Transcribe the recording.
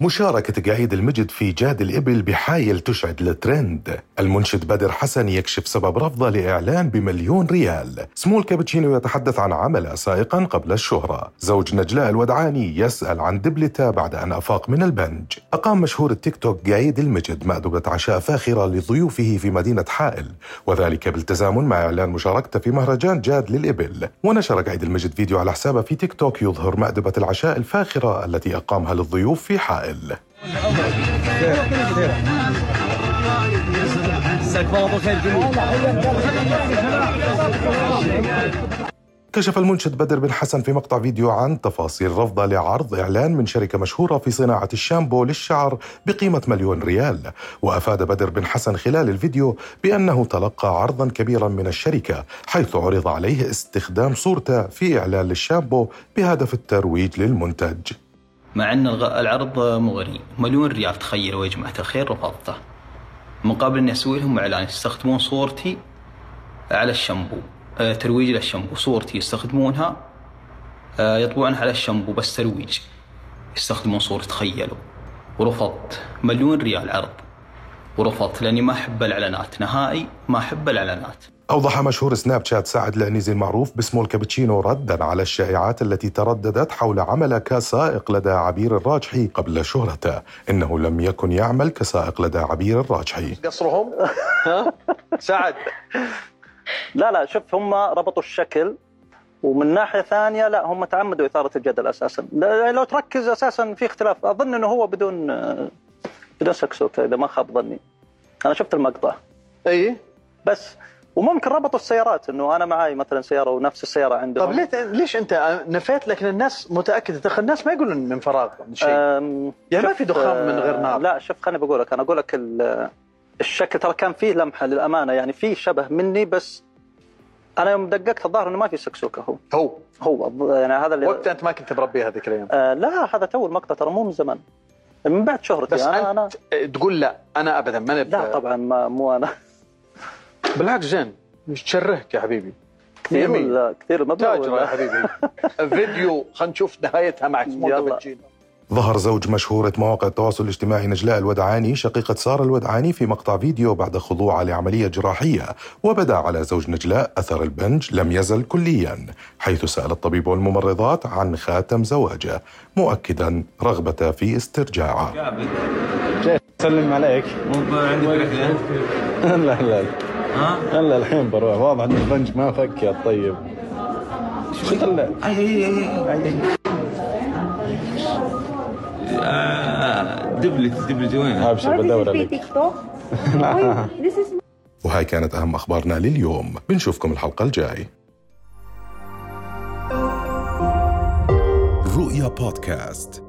مشاركة قعيد المجد في جادة الإبل بحايل تشعل الترند. المنشد بدر حسن يكشف سبب رفضه لإعلان بمليون ريال. Small Cappuccino يتحدث عن عمله سائقا قبل الشهرة. زوج نجلاء الودعاني يسأل عن دبلته بعد أن أفاق من البنج. أقام مشهور التيك توك قعيد المجد مأدبة عشاء فاخرة لضيوفه في مدينة حائل. وذلك بالتزامن مع إعلان مشاركته في مهرجان جاد للإبل. ونشر قعيد المجد فيديو على حسابه في تيك توك يظهر مأدبة العشاء الفاخرة التي أقامها للضيوف في حائل. كشف المنشد بدر بن حسن في مقطع فيديو عن تفاصيل رفضه لعرض إعلان من شركة مشهورة في صناعة الشامبو للشعر بقيمة مليون ريال. وأفاد بدر بن حسن خلال الفيديو بأنه تلقى عرضا كبيرا من الشركة حيث عرض عليه استخدام صورته في إعلان للشامبو بهدف الترويج للمنتج. مع أن العرض مغري. مليون ريال تخيلوا يا جماعة الخير رفضته. مقابل أني أسوي لهم إعلان يستخدمون صورتي على الشامبو. آه، ترويج للشامبو صورتي يستخدمونها آه، يطبعون على الشامبو بس ترويج. يستخدمون صورتي تخيلوا. ورفضت. مليون ريال عرض. ورفضت لأني ما أحب الإعلانات نهائي ما أحب الإعلانات. أوضح مشهور سناب شات سعد العنيزي المعروف باسمه الكابتشينو ردا على الشائعات التي ترددت حول عمله كسائق لدى عبير الراجحي قبل شهرته. إنه لم يكن يعمل كسائق لدى عبير الراجحي. قصرهم سعد. لا لا شوف هم ربطوا الشكل ومن ناحية ثانية لا هم تعمدوا إثارة الجدل أساسا. لا- لو تركز أساسا في اختلاف أظن إنه هو بدون بدون سكسوكه إذا ما خاب ظني. أنا شفت المقطع. أي؟ بس وممكن ربطوا السيارات إنه أنا معي مثلا سيارة ونفس السيارة عندهم. طب ليه ليش أنت نفيت؟ لكن الناس متأكدة. تخ- الناس ما يقولون من فراغ من شيء. يعني ما في دخان من غير نار. آه، لا شوف خليني بقول لك أنا أقول لك ال- الشكل ترى كان فيه لمحة للأمانة. يعني فيه شبه مني بس أنا يوم دققت الظاهر إنه ما في سكسوكة هو. هو. هو. يعني هذا اللي وقت أنت ما كنت مربي هذيك الأيام. آه لا هذا تو المقطع ترى مو من زمان. من بعد شهرتي بس أنا أنا انت تقول لا أنا ابدا ما. لا طبعا ما مو أنا بالعكس زين مش تشرهك يا حبيبي كثير يمين. ولا كثير المبلغ تاجر يا حبيبي فيديو خلينا نشوف نهايتها مع سمو يلا. ظهر زوج مشهورة مواقع التواصل الاجتماعي نجلاء الودعاني شقيقة سارة الودعاني في مقطع فيديو بعد خضوعها لعملية جراحية وبدا على زوج نجلاء أثر البنج لم يزل كليا حيث سأل الطبيب والممرضات عن خاتم زواجه مؤكدا رغبته في استرجاعه. سلم عليك. مو عندك رحله لا لا ها؟ لا الحين بروح. واضح إن البنج ما فك يا الطيب شغل أي أي. أي أي. دبلت دبلت وين؟ ابشر بدور في عليك. وهاي كانت أهم أخبارنا لليوم. بنشوفكم الحلقة الجاي. رؤيا بودكاست.